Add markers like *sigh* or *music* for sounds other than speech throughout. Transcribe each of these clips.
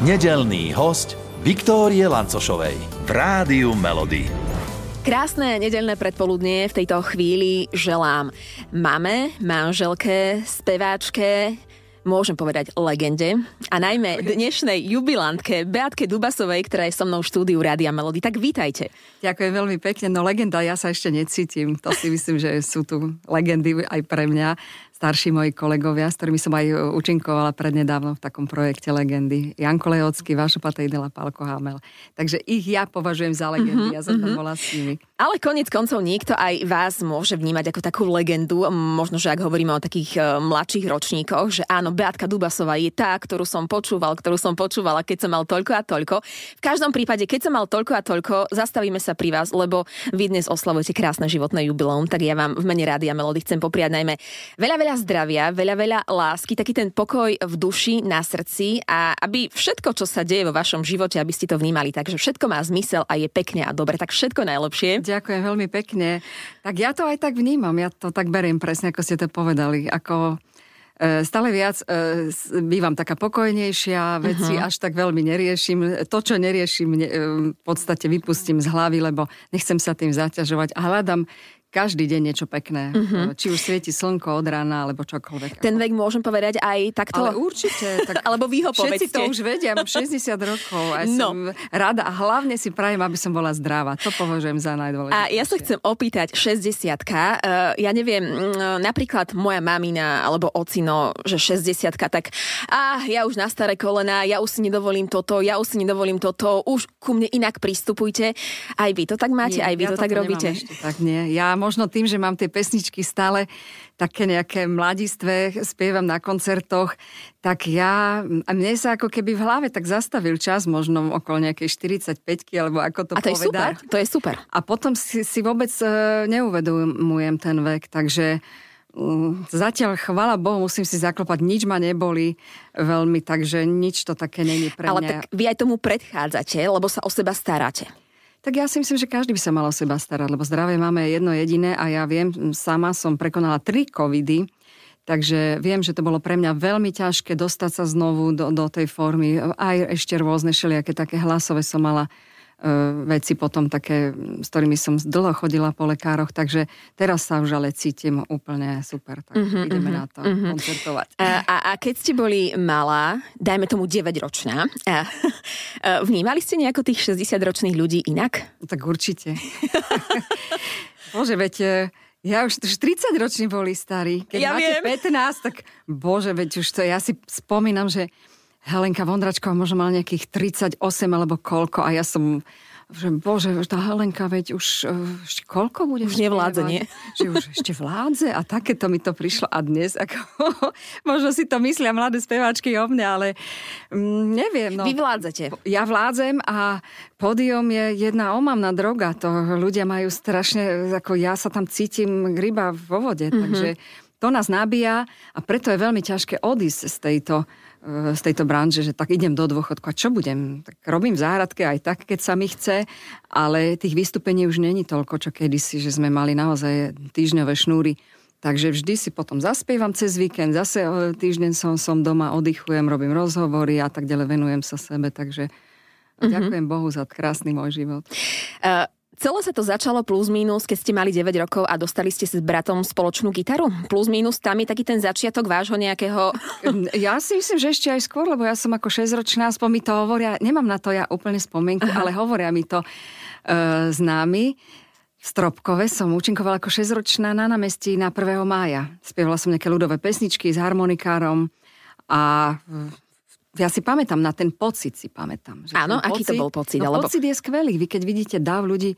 Nedelný host Viktórie Lancošovej v Rádiu Melody. Krásne nedelné predpoludnie v tejto chvíli želám mame, manželke, speváčke, môžem povedať legende a najmä dnešnej jubilantke Beatke Dubasovej, ktorá je so mnou v štúdiu Rádia Melody. Tak vítajte. Ďakujem veľmi pekne. No legenda, ja sa ešte necítim. To si myslím, že sú tu legendy aj pre mňa starší moji kolegovia, s ktorými som aj e, účinkovala prednedávno v takom projekte Legendy. Janko Lehocký, Vašo Patejdela, Pálko Hamel. Takže ich ja považujem za legendy, mm-hmm, ja som tam bola s nimi. Ale konec koncov niekto aj vás môže vnímať ako takú legendu, možno, že ak hovoríme o takých uh, mladších ročníkoch, že áno, Beatka Dubasová je tá, ktorú som počúval, ktorú som počúvala, keď som mal toľko a toľko. V každom prípade, keď som mal toľko a toľko, zastavíme sa pri vás, lebo vy dnes oslavujete krásne životné jubileum, tak ja vám v mene Rádia Melody chcem popriať najmä veľa, veľa veľa zdravia, veľa, veľa lásky, taký ten pokoj v duši, na srdci a aby všetko, čo sa deje vo vašom živote, aby ste to vnímali, takže všetko má zmysel a je pekne a dobre, tak všetko najlepšie. Ďakujem veľmi pekne. Tak ja to aj tak vnímam, ja to tak beriem presne, ako ste to povedali, ako e, stále viac e, bývam taká pokojnejšia, veci uh-huh. až tak veľmi neriešim. To, čo neriešim, e, v podstate vypustím z hlavy, lebo nechcem sa tým zaťažovať a hľadám každý deň niečo pekné. Uh-huh. Či už svieti slnko od rána, alebo čokoľvek. Ten vek môžem povedať aj takto? Ale určite. Tak *laughs* alebo vy ho Všetci povedzte. to už vedia, mám 60 rokov a no. som rada a hlavne si prajem, aby som bola zdravá. To považujem za najdôležitejšie. A ja sa chcem opýtať, 60 uh, ja neviem, napríklad moja mamina alebo ocino, že 60 tak ah, ja už na staré kolena, ja už si nedovolím toto, ja už si nedovolím toto, už ku mne inak pristupujte. Aj vy to tak máte, nie, aj vy ja to tak robíte? Tak nie, ja možno tým, že mám tie pesničky stále také nejaké mladistve, spievam na koncertoch, tak ja, a mne sa ako keby v hlave tak zastavil čas, možno okolo nejakej 45 alebo ako to A to povedať. je super, to je super. A potom si, si vôbec uh, neuvedomujem ten vek, takže mm, Zatiaľ, chvala Bohu, musím si zaklopať, nič ma neboli veľmi, takže nič to také není pre mňa. Ale tak vy aj tomu predchádzate, lebo sa o seba staráte. Tak ja si myslím, že každý by sa mal o seba starať, lebo zdravie máme jedno jediné a ja viem, sama som prekonala tri covidy, takže viem, že to bolo pre mňa veľmi ťažké dostať sa znovu do, do tej formy. Aj ešte rôzne šeliaké také hlasové som mala veci potom také, s ktorými som dlho chodila po lekároch, takže teraz sa už ale cítim úplne super, tak uh-huh, ideme uh-huh, na to uh-huh. koncertovať. A, a, a keď ste boli malá, dajme tomu 9-ročná, a, a vnímali ste nejako tých 60-ročných ľudí inak? Tak určite. *laughs* Bože, veď e, ja už, už 30 roční boli starí. Keď ja máte viem. 15, tak bože, veď už to, ja si spomínam, že Helenka Vondračková možno mala nejakých 38 alebo koľko a ja som že bože, tá Helenka, veď už ešte koľko bude? Už nevládze, nie? Že už ešte vládze a takéto mi to prišlo a dnes, ako, *laughs* možno si to myslia mladé speváčky o mne, ale mm, neviem. No. Vy vládzete. Ja vládzem a pódium je jedna omamná droga. To ľudia majú strašne, ako ja sa tam cítim ryba vo vode, mm-hmm. takže to nás nabíja a preto je veľmi ťažké odísť z tejto E, z tejto branže, že tak idem do dôchodku a čo budem? Tak robím v záhradke aj tak, keď sa mi chce, ale tých vystúpení už není toľko, čo kedysi, že sme mali naozaj týždňové šnúry. Takže vždy si potom zaspievam cez víkend, zase e, týždeň som, som doma, oddychujem, robím rozhovory a tak ďalej, venujem sa sebe, takže mm-hmm. ďakujem Bohu za krásny môj život. Uh... Celé sa to začalo plus minus, keď ste mali 9 rokov a dostali ste s bratom spoločnú gitaru? Plus minus tam je taký ten začiatok vášho nejakého... *laughs* Ja si myslím, že ešte aj skôr, lebo ja som ako 6-ročná, aspoň mi to hovoria, nemám na to ja úplne spomienku, Aha. ale hovoria mi to uh, známi. V Stropkove som účinkovala ako 6-ročná na námestí na 1. mája. Spievala som nejaké ľudové pesničky s harmonikárom a ja si pamätám, na ten pocit si pamätám. Že Áno, aký pocit, to bol pocit? No, alebo... pocit je skvelý. Vy keď vidíte dáv ľudí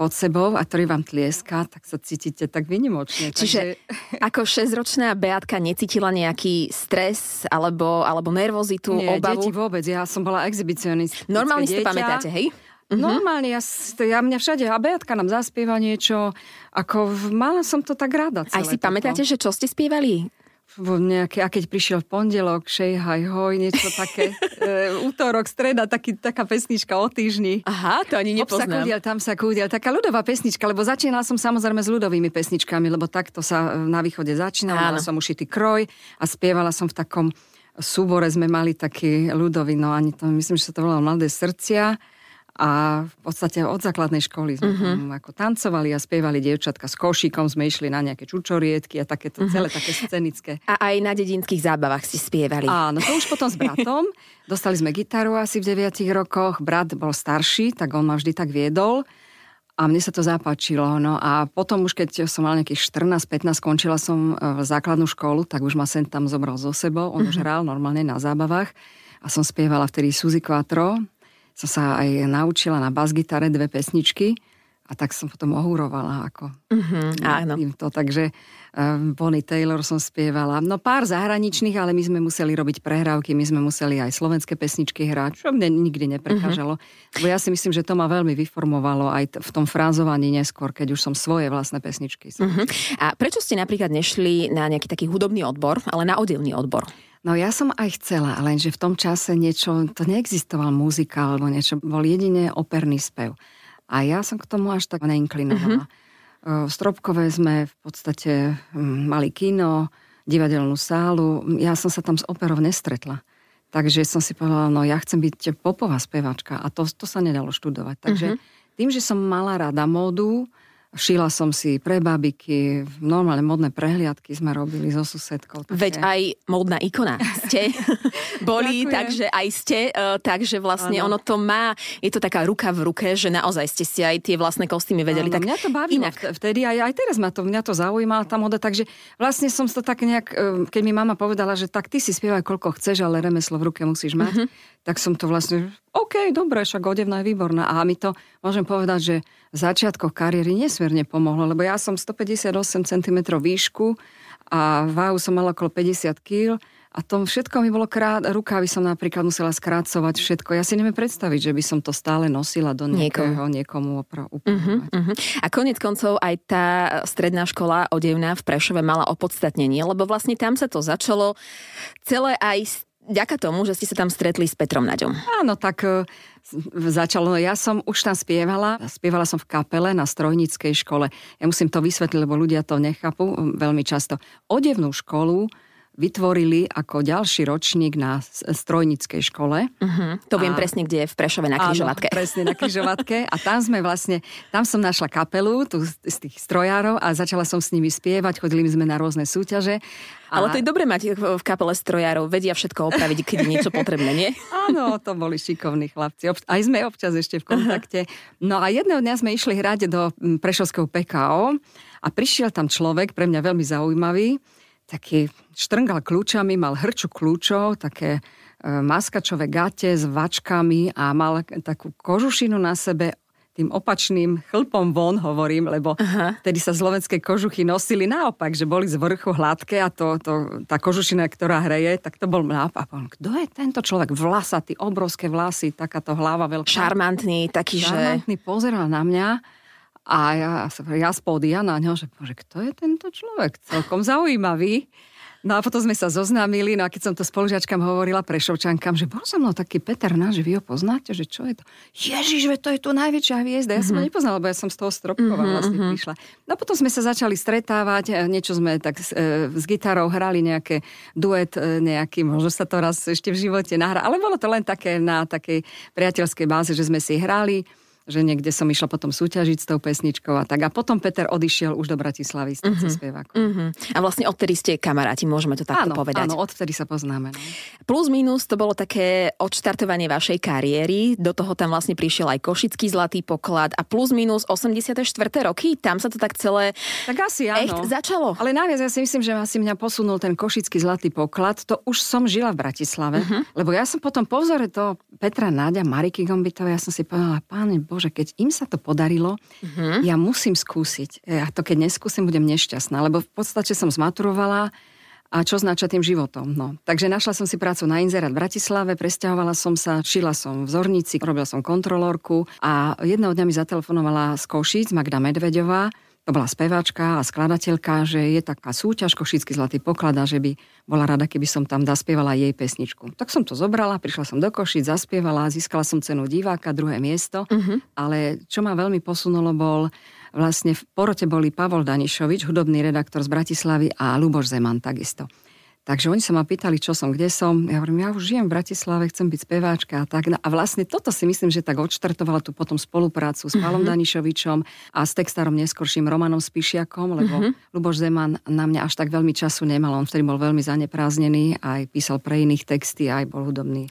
pod sebou a ktorý vám tlieska, tak sa cítite tak vynimočne. Čiže takže... *laughs* ako šesťročná Beatka necítila nejaký stres alebo, alebo nervozitu, Nie, obavu? deti vôbec. Ja som bola exhibicionistka. Normálne si to pamätáte, hej? Uh-huh. Normálne, ja, ja mňa všade, a Beatka nám zaspieva niečo, ako mala som to tak rada. Aj si toto. pamätáte, že čo ste spievali? Nejaké, a keď prišiel v pondelok, šej, haj, hoj, niečo také, *laughs* e, útorok, streda, taký, taká pesnička o týždni. Aha, to ani nepoznám. Kúdiel, tam sa kúdiel, taká ľudová pesnička, lebo začínala som samozrejme s ľudovými pesničkami, lebo takto sa na východe začínala, mala som ušitý kroj a spievala som v takom súbore sme mali taký ľudový, no ani to, myslím, že sa to volalo Mladé srdcia a v podstate od základnej školy sme uh-huh. tam ako tancovali a spievali dievčatka s košíkom, sme išli na nejaké čučoriedky a takéto uh-huh. celé také scenické. A aj na dedinských zábavách si spievali. Áno, to už potom s *laughs* bratom. Dostali sme gitaru asi v 9 rokoch, brat bol starší, tak on ma vždy tak viedol. A mne sa to zapáčilo. No a potom už keď som mal nejakých 14-15, skončila som v základnú školu, tak už ma sem tam zobral so sebou. On uh-huh. už hral normálne na zábavách. A som spievala vtedy Suzy Quattro, som sa aj naučila na bas-gitare dve pesničky a tak som potom ohúrovala ako mm-hmm, áno. týmto. Takže um, Bonnie Taylor som spievala. No pár zahraničných, ale my sme museli robiť prehrávky, my sme museli aj slovenské pesničky hrať, čo mne nikdy neprekážalo. Mm-hmm. Lebo ja si myslím, že to ma veľmi vyformovalo aj t- v tom frázovaní neskôr, keď už som svoje vlastné pesničky. Mm-hmm. A prečo ste napríklad nešli na nejaký taký hudobný odbor, ale na odevný odbor? No ja som aj chcela, lenže v tom čase niečo, to neexistoval muzika alebo niečo, bol jedine operný spev. A ja som k tomu až tak neinklinovala. Uh-huh. V Stropkové sme v podstate hm, mali kino, divadelnú sálu. Ja som sa tam s operou nestretla. Takže som si povedala, no ja chcem byť popová spevačka a to, to sa nedalo študovať. Takže uh-huh. tým, že som mala rada módu, Šila som si pre babiky, normálne modné prehliadky sme robili so susedkou. Také. Veď aj modná ikona ste *laughs* boli, takže aj ste, uh, takže vlastne ano. ono to má, je to taká ruka v ruke, že naozaj ste si aj tie vlastné kostýmy vedeli. Ano, tak mňa to bavilo inak. vtedy, aj, aj teraz ma to, mňa to zaujímala tá moda, takže vlastne som to tak nejak, e, keď mi mama povedala, že tak ty si spievaj koľko chceš, ale remeslo v ruke musíš mať, uh-huh. Tak som to vlastne, OK, dobre, však odevná je výborná. A mi to, môžem povedať, že v začiatkoch kariéry nesmierne pomohlo, lebo ja som 158 cm výšku a váhu som mala okolo 50 kg a to všetko mi bolo krát, rukávy som napríklad musela skrácovať všetko. Ja si neviem predstaviť, že by som to stále nosila do nejakého, niekomu opra- uh-huh, uh-huh. A konec koncov aj tá stredná škola odevná v Prešove mala opodstatnenie, lebo vlastne tam sa to začalo celé aj vďaka tomu, že ste sa tam stretli s Petrom Naďom. Áno, tak e, začalo. Ja som už tam spievala. Spievala som v kapele na strojníckej škole. Ja musím to vysvetliť, lebo ľudia to nechápu veľmi často. Odevnú školu vytvorili ako ďalší ročník na strojnickej škole. Uh-huh. To viem a... presne, kde je v Prešove na križovatke. Áno, *laughs* presne na križovatke. A tam sme vlastne, tam som našla kapelu tu z tých strojárov a začala som s nimi spievať, chodili sme na rôzne súťaže. Ale to je dobre mať v kapele strojárov, vedia všetko opraviť, keď je niečo potrebné, nie? *laughs* Áno, to boli šikovní chlapci. Aj sme občas ešte v kontakte. No a jedného dňa sme išli hrať do Prešovského PKO a prišiel tam človek, pre mňa veľmi zaujímavý, taký štrngal kľúčami, mal hrču kľúčov, také e, maskačové gate s vačkami a mal takú kožušinu na sebe tým opačným chlpom von hovorím, lebo Aha. vtedy sa slovenské kožuchy nosili naopak, že boli z vrchu hladké a to, to, tá kožušina, ktorá hreje, tak to bol naopak. Kto je tento človek? Vlasatý, obrovské vlasy, takáto hlava veľká. Šarmantný, taký, Šarmantný, že... pozeral na mňa a ja, ja spodia na ňo, že bože, kto je tento človek? Celkom zaujímavý. No a potom sme sa zoznámili, no a keď som to spolužiačkám hovorila prešovčankám, že bol som mnou taký Peter Náš, že vy ho poznáte, že čo je to? Ježiš, že to je tu najväčšia hviezda. Ja mm-hmm. som ho mhm. nepoznala, lebo ja som z toho Stropkova mm-hmm. vlastne mhm. prišla. No a potom sme sa začali stretávať, e, niečo sme tak e, s gitarou hrali nejaké duet e, nejaký, možno sa to raz ešte v živote nahrá, ale bolo to len také na takej priateľskej báze, že sme si hrali že niekde som išla potom súťažiť s tou pesničkou a tak. A potom Peter odišiel už do Bratislavy s uh-huh. spievakom. Uh-huh. A vlastne odtedy ste kamaráti, môžeme to takto áno, povedať. Áno, odtedy sa poznáme. No. Plus minus to bolo také odštartovanie vašej kariéry, do toho tam vlastne prišiel aj Košický zlatý poklad a plus minus 84. roky, tam sa to tak celé tak asi áno. echt začalo. Ale najviac ja si myslím, že asi mňa posunul ten Košický zlatý poklad, to už som žila v Bratislave, uh-huh. lebo ja som potom po vzore toho Petra Náďa, Mariky Gombitovej, ja som si povedala, páne Bože, že keď im sa to podarilo, uh-huh. ja musím skúsiť. Ja to keď neskúsim, budem nešťastná, lebo v podstate som zmaturovala a čo značia tým životom. No. Takže našla som si prácu na inzerát v Bratislave, presťahovala som sa, šila som v Zornici, robila som kontrolórku a jedného dňa mi zatelefonovala z Košíc Magda Medvedová, to bola speváčka a skladateľka, že je taká súťaž Košický zlatý poklad a že by bola rada, keby som tam zaspievala jej pesničku. Tak som to zobrala, prišla som do Košic, zaspievala, získala som cenu diváka, druhé miesto, uh-huh. ale čo ma veľmi posunulo bol, vlastne v porote boli Pavol Danišovič, hudobný redaktor z Bratislavy a Luboš Zeman takisto. Takže oni sa ma pýtali, čo som, kde som. Ja hovorím, ja už žijem v Bratislave, chcem byť speváčka a tak. No a vlastne toto si myslím, že tak odštartovala tu potom spoluprácu s Palom mm-hmm. Danišovičom a s textárom neskorším Romanom Spišiakom, lebo mm-hmm. Luboš Zeman na mňa až tak veľmi času nemal. On vtedy bol veľmi zanepráznený, aj písal pre iných texty, aj bol hudobný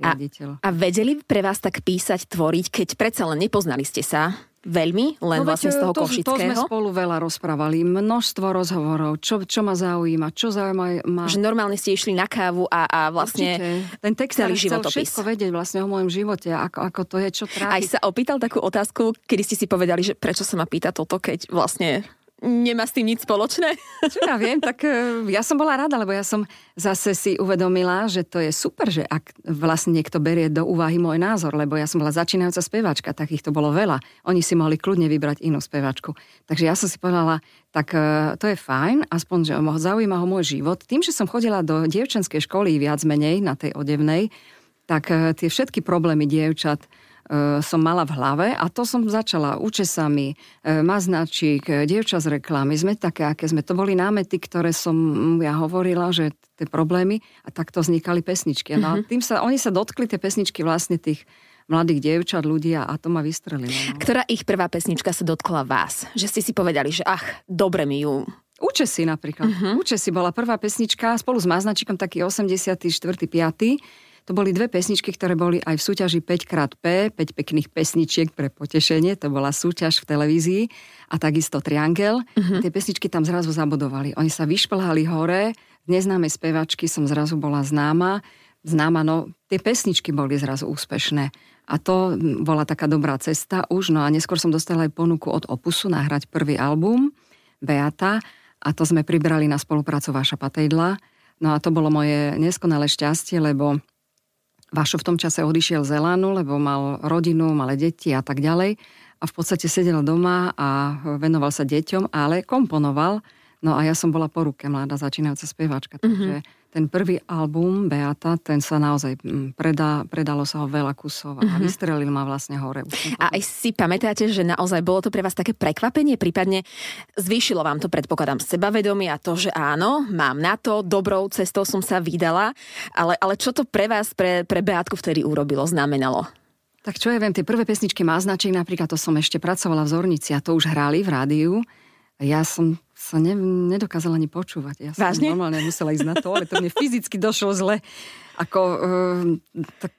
riaditeľ. A, a vedeli pre vás tak písať, tvoriť, keď predsa len nepoznali ste sa? Veľmi, len no, vlastne z toho to, Košického. To sme spolu veľa rozprávali, množstvo rozhovorov, čo, čo ma zaujíma, čo zaujíma ma. Že normálne ste išli na kávu a, a vlastne Určite. ten text celý životopis. všetko vedieť vlastne o mojom živote, ako, ako to je, čo trápi. Aj sa opýtal takú otázku, kedy ste si povedali, že prečo sa ma pýta toto, keď vlastne nemá s tým nič spoločné? *laughs* Čo ja viem, tak e, ja som bola rada, lebo ja som zase si uvedomila, že to je super, že ak vlastne niekto berie do úvahy môj názor, lebo ja som bola začínajúca speváčka, takých to bolo veľa. Oni si mohli kľudne vybrať inú speváčku. Takže ja som si povedala, tak e, to je fajn, aspoň, že zaujíma ho môj život. Tým, že som chodila do dievčenskej školy viac menej na tej odevnej, tak e, tie všetky problémy dievčat, som mala v hlave a to som začala učesami, e, maznačík, e, dievča z reklamy, sme také, aké sme. To boli námety, ktoré som ja hovorila, že tie problémy a takto vznikali pesničky. No a mhm. tým sa, oni sa dotkli tie pesničky vlastne tých mladých dievčat, ľudí a to ma vystrelilo. No. Ktorá ich prvá pesnička sa dotkla vás? Že ste si povedali, že ach, dobre mi ju Učesi napríklad. Uh-huh. Učesi bola prvá pesnička spolu s Maznačikom, taký 84. 5. To boli dve pesničky, ktoré boli aj v súťaži 5xP, 5 pekných pesničiek pre potešenie, to bola súťaž v televízii a takisto Triangel. Uh-huh. Tie pesničky tam zrazu zabudovali. Oni sa vyšplhali hore, z neznámej spevačky som zrazu bola známa, známa, no tie pesničky boli zrazu úspešné. A to bola taká dobrá cesta už, no a neskôr som dostala aj ponuku od Opusu nahrať prvý album, Beata, a to sme pribrali na spoluprácu Váša Patejdla. No a to bolo moje neskonalé šťastie, lebo Vašo v tom čase odišiel z Elánu, lebo mal rodinu, malé deti a tak ďalej. A v podstate sedel doma a venoval sa deťom, ale komponoval. No a ja som bola po ruke, mladá začínajúca speváčka. Mm-hmm. Ten prvý album Beata, ten sa naozaj mm, predá, predalo sa ho veľa kusov a mm-hmm. vystrelil ma vlastne hore. A aj si pamätáte, že naozaj bolo to pre vás také prekvapenie, prípadne zvýšilo vám to, predpokladám, sebavedomie a to, že áno, mám na to, dobrou cestou som sa vydala, ale, ale čo to pre vás, pre, pre Beatku vtedy urobilo, znamenalo? Tak čo ja viem, tie prvé pesničky Máznaček, napríklad to som ešte pracovala v Zornici a to už hrali v rádiu. Ja som sa ne, nedokázala ani počúvať. Ja som Vážne? normálne musela ísť na to, ale to mne fyzicky došlo zle. Ako, uh, tak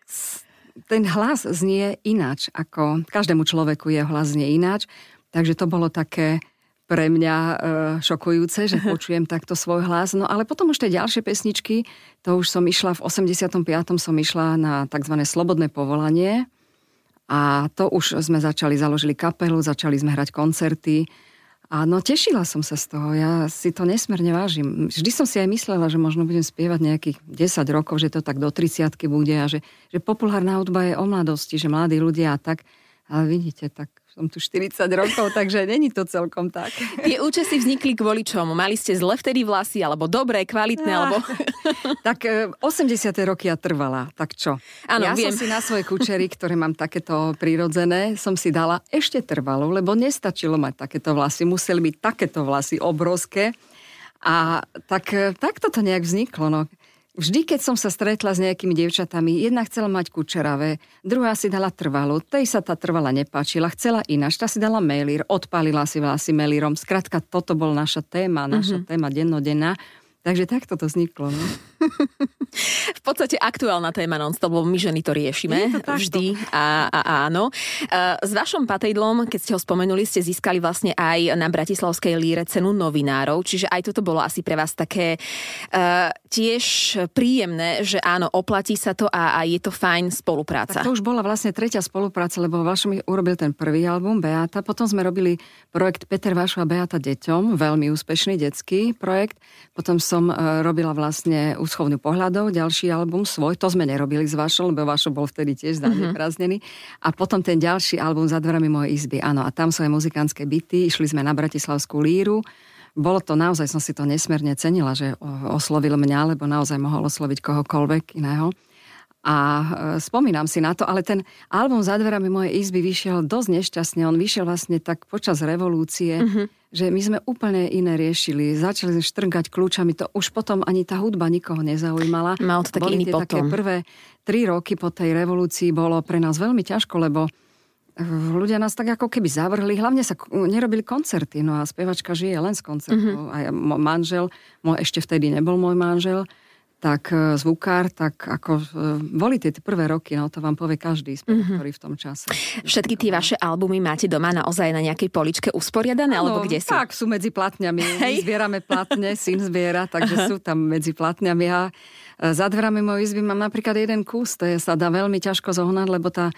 ten hlas znie ináč, ako každému človeku jeho hlas znie ináč. Takže to bolo také pre mňa uh, šokujúce, že *laughs* počujem takto svoj hlas. No ale potom už tie ďalšie pesničky, to už som išla, v 85. som išla na tzv. slobodné povolanie a to už sme začali, založili kapelu, začali sme hrať koncerty Áno, tešila som sa z toho, ja si to nesmerne vážim. Vždy som si aj myslela, že možno budem spievať nejakých 10 rokov, že to tak do 30 bude a že, že populárna hudba je o mladosti, že mladí ľudia a tak. Ale vidíte, tak som tu 40 rokov, takže není to celkom tak. Tie účesy vznikli kvôli čomu? Mali ste zle vtedy vlasy, alebo dobré, kvalitné, ah, alebo... *laughs* tak 80. E, roky ja trvala, tak čo? Ano, ja viem. som si na svoje kučery, ktoré mám takéto prírodzené, som si dala ešte trvalo, lebo nestačilo mať takéto vlasy, museli byť takéto vlasy obrovské. A tak, e, tak toto nejak vzniklo. No. Vždy, keď som sa stretla s nejakými dievčatami, jedna chcela mať kučeravé, druhá si dala trvalú, tej sa tá trvala nepáčila, chcela ináč, tá si dala mailír, odpálila si vlasy mailírom. Skrátka, toto bol naša téma, naša mm-hmm. téma dennodenná. Takže takto to vzniklo. No? V podstate aktuálna téma non lebo my ženy to riešime to vždy a, a áno. E, s vašom patejdlom, keď ste ho spomenuli, ste získali vlastne aj na Bratislavskej líre cenu novinárov, čiže aj toto bolo asi pre vás také uh, tiež príjemné, že áno, oplatí sa to a, a je to fajn spolupráca. Tak to už bola vlastne tretia spolupráca, lebo vašom urobil ten prvý album Beata, potom sme robili projekt Peter Vašo a Beata deťom, veľmi úspešný detský projekt, potom som e, robila vlastne úschovnú pohľadov, ďalší album svoj, to sme nerobili s Vašom, lebo Vašo bol vtedy tiež zaneprázdnený. Uh-huh. A potom ten ďalší album Za dverami mojej izby, áno, a tam sú aj muzikánske byty, išli sme na Bratislavskú líru, bolo to naozaj, som si to nesmierne cenila, že oslovil mňa, lebo naozaj mohol osloviť kohokoľvek iného. A e, spomínam si na to, ale ten album za dverami mojej izby vyšiel dosť nešťastne. On vyšiel vlastne tak počas revolúcie, uh-huh. že my sme úplne iné riešili. Začali sme štrngať kľúčami, to už potom ani tá hudba nikoho nezaujímala. Mal to taký Boli iný potom. také prvé tri roky po tej revolúcii bolo pre nás veľmi ťažko, lebo ľudia nás tak ako keby zavrhli. Hlavne sa nerobili koncerty, no a spevačka žije len z koncertov. Uh-huh. A ja, manžel, môj, ešte vtedy nebol môj manžel, tak e, zvukár, tak ako e, boli tie prvé roky, no to vám povie každý spevák, mm-hmm. ktorý v tom čase. Všetky tie vaše albumy máte doma naozaj na nejakej poličke usporiadané, ano, alebo kde sú? Tak, sú medzi platňami. Hej. My zbierame platne, syn zbiera, takže sú tam medzi platňami. A e, za dverami mojej izby mám napríklad jeden kus, to je, sa dá veľmi ťažko zohnať, lebo tá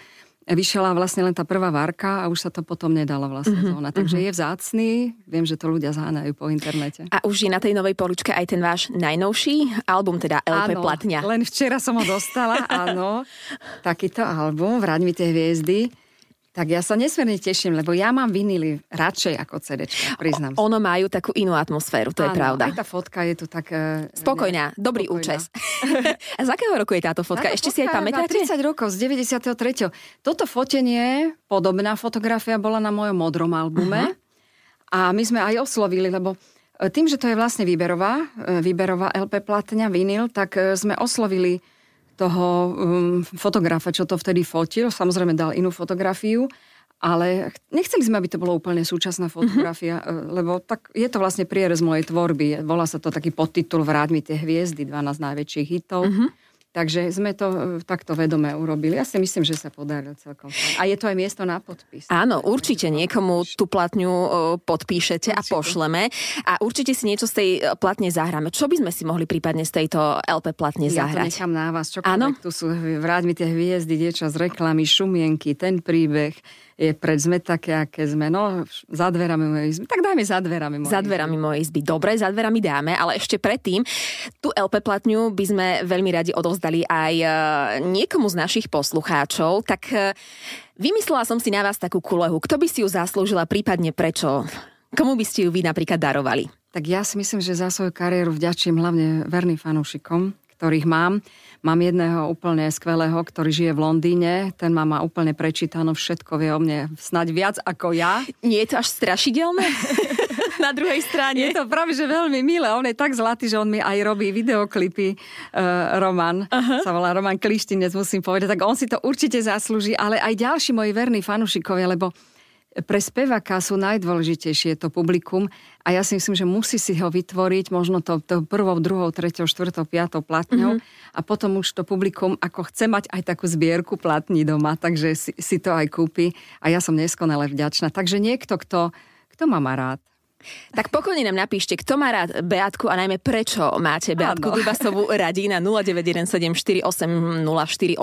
vyšla vlastne len tá prvá várka a už sa to potom nedalo vlastne mm-hmm. zóna. Takže mm-hmm. je vzácný, viem, že to ľudia zháňajú po internete. A už je na tej novej poličke aj ten váš najnovší album, teda LP áno, Platňa. len včera som ho dostala, áno. *laughs* Takýto album, Vráť mi tie hviezdy. Tak ja sa nesmierne teším, lebo ja mám vinily radšej ako CD, priznám o, Ono majú takú inú atmosféru, to Áno, je pravda. Aj tá fotka je tu tak... Uh, Spokojná, ne, dobrý spokojná. účes. *laughs* A z akého roku je táto fotka? Táto Ešte fotka si aj pamätáte? 30 rokov, z 93. Toto fotenie, podobná fotografia bola na mojom modrom albume. Uh-huh. A my sme aj oslovili, lebo e, tým, že to je vlastne výberová, e, výberová LP platňa, vinyl, tak sme oslovili toho um, fotografa, čo to vtedy fotil. Samozrejme dal inú fotografiu, ale nechceli sme, aby to bolo úplne súčasná fotografia, uh-huh. lebo tak je to vlastne prierez mojej tvorby. Volá sa to taký podtitul Vráť mi tie hviezdy, 12 najväčších hitov. Uh-huh. Takže sme to e, takto vedome urobili. Ja si myslím, že sa podarilo celkom. A je to aj miesto na podpis. Áno, určite niekomu tú platňu e, podpíšete určite. a pošleme. A určite si niečo z tej e, platne zahráme. Čo by sme si mohli prípadne z tejto LP platne ja zahrať? Ja to nechám na vás. Áno? Tu sú, vráť mi tie hviezdy, dieča z reklamy, šumienky, ten príbeh je pred sme také, aké sme. No, za dverami mojej izby. Tak dajme za dverami mojej Za dverami mojej izby. Dobre, za dverami dáme, ale ešte predtým tú LP platňu by sme veľmi radi odovzdali aj e, niekomu z našich poslucháčov. Tak e, vymyslela som si na vás takú kulehu. Kto by si ju zaslúžila, prípadne prečo? Komu by ste ju vy napríklad darovali? Tak ja si myslím, že za svoju kariéru vďačím hlavne verným fanúšikom, ktorých mám. Mám jedného úplne skvelého, ktorý žije v Londýne. Ten má, má úplne prečítano, všetko vie o mne snaď viac ako ja. Nie je to až strašidelné? *laughs* Na druhej strane. Je to práve, že veľmi milé. On je tak zlatý, že on mi aj robí videoklipy. Uh, Roman, uh-huh. sa volá Roman Klištinec, musím povedať. Tak on si to určite zaslúži, ale aj ďalší moji verní fanúšikovia, lebo pre spevaka sú najdôležitejšie to publikum a ja si myslím, že musí si ho vytvoriť možno to, to prvou, druhou, treťou, štvrtou, piatou platňou mm-hmm. a potom už to publikum ako chce mať aj takú zbierku platní doma, takže si, si to aj kúpi a ja som neskonale vďačná. Takže niekto, kto, kto ma má rád. Tak pokojne nám napíšte, kto má rád Beatku a najmä prečo máte Beatku Dubasovú radi na 0917480480.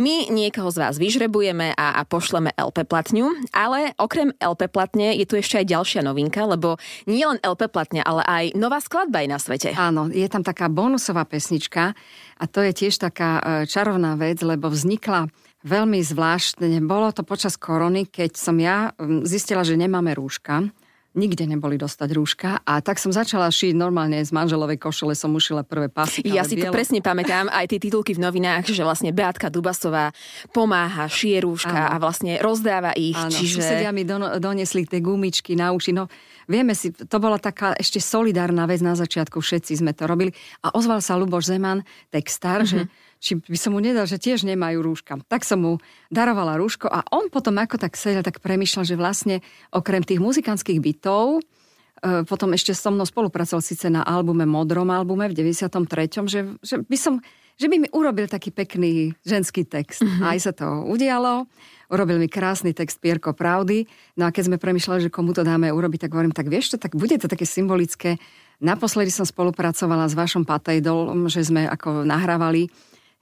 My niekoho z vás vyžrebujeme a, a pošleme LP platňu, ale okrem LP platne je tu ešte aj ďalšia novinka, lebo nie len LP platňa, ale aj nová skladba je na svete. Áno, je tam taká bonusová pesnička a to je tiež taká e, čarovná vec, lebo vznikla veľmi zvláštne. Bolo to počas korony, keď som ja zistila, že nemáme rúška nikde neboli dostať rúška a tak som začala šiť normálne z manželovej košele som ušila prvé pasy. Ja si bielo. to presne pamätám, aj tie titulky v novinách, že vlastne Beatka Dubasová pomáha, šije rúška Áno. a vlastne rozdáva ich. Áno, čiže... susedia mi don- donesli tie gumičky na uši. No, vieme si, to bola taká ešte solidárna vec na začiatku, všetci sme to robili. A ozval sa Luboš Zeman, textár, mm-hmm. že či by som mu nedal, že tiež nemajú rúška. Tak som mu darovala rúško a on potom ako tak sedel, tak premyšľal, že vlastne okrem tých muzikantských bytov, e, potom ešte so mnou spolupracoval síce na albume, modrom albume v 93., že, že by som že by mi urobil taký pekný ženský text. Mm-hmm. Aj sa to udialo. Urobil mi krásny text Pierko Pravdy. No a keď sme premyšľali, že komu to dáme urobiť, tak hovorím, tak vieš čo, tak bude to také symbolické. Naposledy som spolupracovala s vašom Patejdolom, že sme ako nahrávali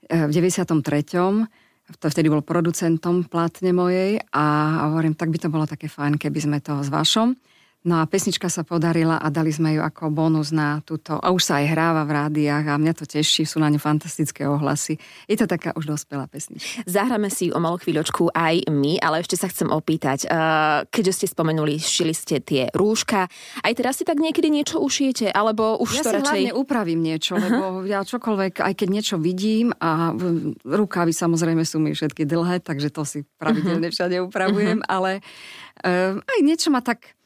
v 93. To vtedy bol producentom platne mojej a hovorím, tak by to bolo také fajn, keby sme to s vašom. No a pesnička sa podarila a dali sme ju ako bonus na túto. A už sa aj hráva v rádiách a mňa to teší, sú na ňu fantastické ohlasy. Je to taká už dospelá pesnička. Zahráme si ju o malú chvíľočku aj my, ale ešte sa chcem opýtať, uh, keďže ste spomenuli, šili ste tie rúška, aj teraz si tak niekedy niečo ušijete, alebo už ja to si radšej... hlavne upravím niečo, *laughs* lebo ja čokoľvek, aj keď niečo vidím a rukávy samozrejme sú mi všetky dlhé, takže to si pravidelne *laughs* všade upravujem, ale uh, aj niečo ma tak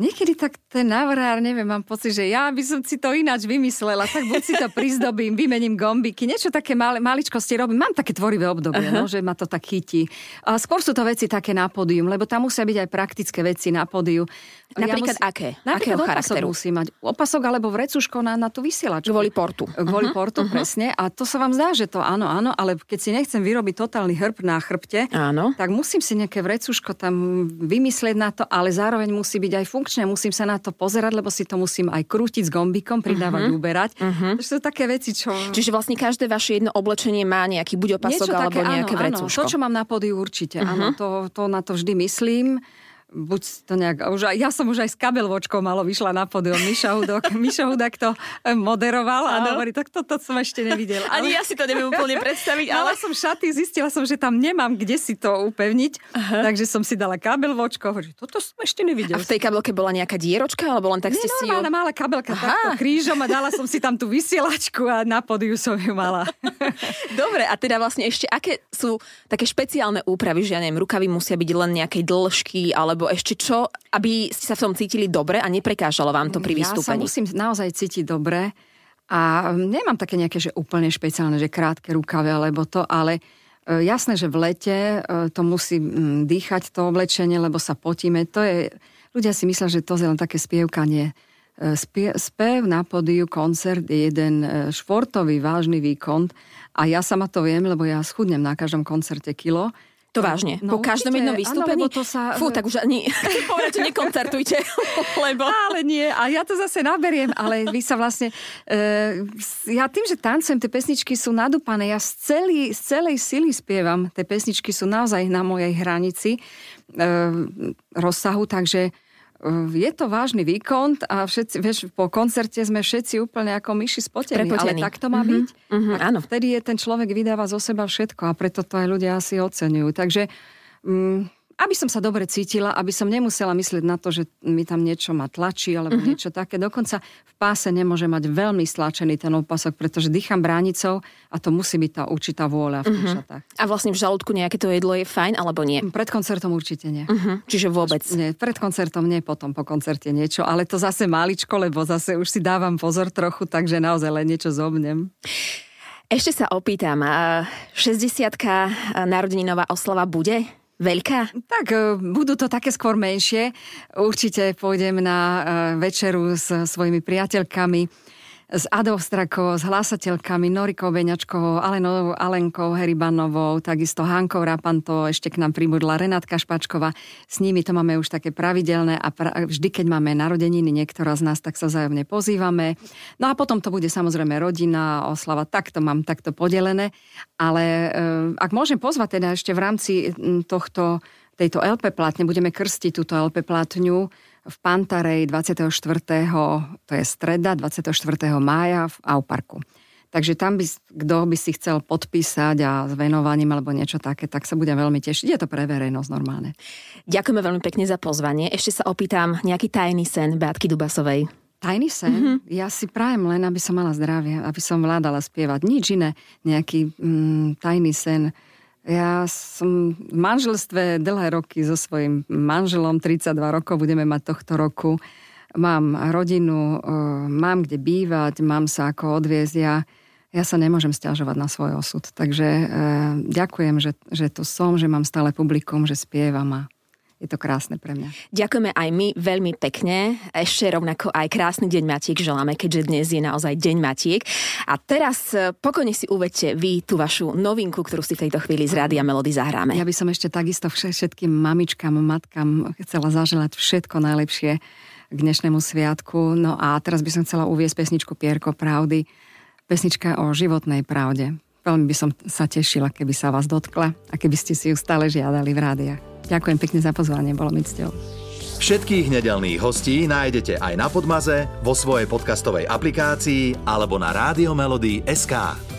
Niekedy tak ten návrhár, neviem, mám pocit, že ja by som si to ináč vymyslela, tak buď si to prizdobím, vymením gombiky, niečo také mal, maličkosti robím. Mám také tvorivé obdobie, uh-huh. no, že ma to tak chytí. A skôr sú to veci také na pódium, lebo tam musia byť aj praktické veci na pódiu. Napríklad ja musí, aké? Napríklad Akého charakteru? musí mať. Opasok alebo vrecuško na, na tú vysielačku. Kvôli portu. Kvôli uh-huh. portu, uh-huh. presne. A to sa vám zdá, že to áno, áno, ale keď si nechcem vyrobiť totálny hrb na chrbte, áno. tak musím si nejaké vrecuško tam vymyslieť na to, ale zároveň musí byť aj funkčné, musím sa na to pozerať, lebo si to musím aj krútiť s gombikom, pridávať, uh-huh. uberať. Uh-huh. To sú také veci, čo... Čiže vlastne každé vaše jedno oblečenie má nejaký buď opasok Niečo alebo také, nejaké áno, vrecuško. Áno, to, čo mám na podiu určite, uh-huh. áno, to, to na to vždy myslím buď to nejak, už, ja som už aj s kabelvočkou malo vyšla na podium. Miša Hudok, *laughs* Miša Hudák to eh, moderoval a ano. hovorí, tak toto to som ešte nevidel. Ani ale... ja si to neviem úplne predstaviť. *laughs* Ale... Mala som šaty, zistila som, že tam nemám kde si to upevniť, Aha. takže som si dala kabelvočko, hovorí, toto som ešte nevidel. A v tej kabelke bola nejaká dieročka, alebo len tak Nie, ste si ju... malá kabelka Aha. takto krížom a dala som si tam tú vysielačku a na podiu som ju mala. *laughs* Dobre, a teda vlastne ešte, aké sú také špeciálne úpravy, že ja neviem, rukavy musia byť len nejakej dĺžky, alebo ešte čo, aby ste sa v tom cítili dobre a neprekážalo vám to pri vystúpení? Ja sa musím naozaj cítiť dobre a nemám také nejaké, že úplne špeciálne, že krátke rukave alebo to, ale e, jasné, že v lete e, to musí dýchať to oblečenie, lebo sa potíme. To je, ľudia si myslia, že to je len také spievkanie. E, spie, spev na podiu, koncert je jeden športový, vážny výkon a ja sama to viem, lebo ja schudnem na každom koncerte kilo to vážne? No, po každom jednom vystúpení? Áno, to sa... Fú, tak už ani *laughs* *laughs* povedať, že nekoncertujte, *laughs* lebo... Ale nie, a ja to zase naberiem, ale vy sa vlastne... Uh, ja tým, že tancujem, tie pesničky sú nadúpané, ja z, celý, z celej sily spievam, tie pesničky sú naozaj na mojej hranici uh, rozsahu, takže je to vážny výkon a všetci, vieš, po koncerte sme všetci úplne ako myši spotení, Prepotení. ale tak to má mm-hmm. byť. Mm-hmm, áno. Vtedy je ten človek vydáva zo seba všetko a preto to aj ľudia asi oceňujú. Takže mm, aby som sa dobre cítila, aby som nemusela myslieť na to, že mi tam niečo ma tlačí alebo mm-hmm. niečo také. Dokonca v páse nemôže mať veľmi stlačený ten opasok, pretože dýcham bránicou a to musí byť tá určitá vôľa v mm-hmm. šatách. A vlastne v žalúdku nejaké to jedlo je fajn alebo nie? Pred koncertom určite nie. Mm-hmm. Čiže vôbec? Nie, pred koncertom nie, potom po koncerte niečo, ale to zase máličko, lebo zase už si dávam pozor trochu, takže naozaj len niečo zobnem. Ešte sa opýtam, 60 narodeninová oslava bude? Veľká? Tak, e, budú to také skôr menšie. Určite pôjdem na e, večeru s svojimi priateľkami s Adou Strakou, s hlasateľkami Norikou Beňačkovou, Alenou Alenkou Heribanovou, takisto Hankou Rapanto, ešte k nám pribudla Renátka Špačková. S nimi to máme už také pravidelné a pra- vždy, keď máme narodeniny niektorá z nás, tak sa zájomne pozývame. No a potom to bude samozrejme rodina, oslava, takto mám takto podelené. Ale e, ak môžem pozvať teda ešte v rámci tohto tejto LP platne, budeme krstiť túto LP platňu v Pantarej 24. to je streda, 24. mája v Auparku. Takže tam by, kto by si chcel podpísať a s venovaním alebo niečo také, tak sa budem veľmi tešiť. Je to pre verejnosť normálne. Ďakujeme veľmi pekne za pozvanie. Ešte sa opýtam, nejaký tajný sen Beatky Dubasovej? Tajný sen? Mm-hmm. Ja si prajem len, aby som mala zdravie, aby som vládala spievať. Nič iné. Nejaký mm, tajný sen ja som v manželstve dlhé roky so svojím manželom, 32 rokov budeme mať tohto roku. Mám rodinu, mám kde bývať, mám sa ako odviezť. Ja, ja sa nemôžem stiažovať na svoj osud. Takže e, ďakujem, že, že tu som, že mám stále publikum, že spievam a je to krásne pre mňa. Ďakujeme aj my veľmi pekne. Ešte rovnako aj krásny deň Matiek želáme, keďže dnes je naozaj deň Matiek. A teraz e, pokojne si uvedte vy tú vašu novinku, ktorú si v tejto chvíli z Rádia Melody zahráme. Ja by som ešte takisto všetkým mamičkám, matkám chcela zaželať všetko najlepšie k dnešnému sviatku. No a teraz by som chcela uviesť pesničku Pierko pravdy. Pesnička o životnej pravde. Veľmi by som sa tešila, keby sa vás dotkla a keby ste si ju stále žiadali v rádiách. Ďakujem pekne za pozvanie, bolo mi cťou. Všetkých nedelných hostí nájdete aj na Podmaze, vo svojej podcastovej aplikácii alebo na SK.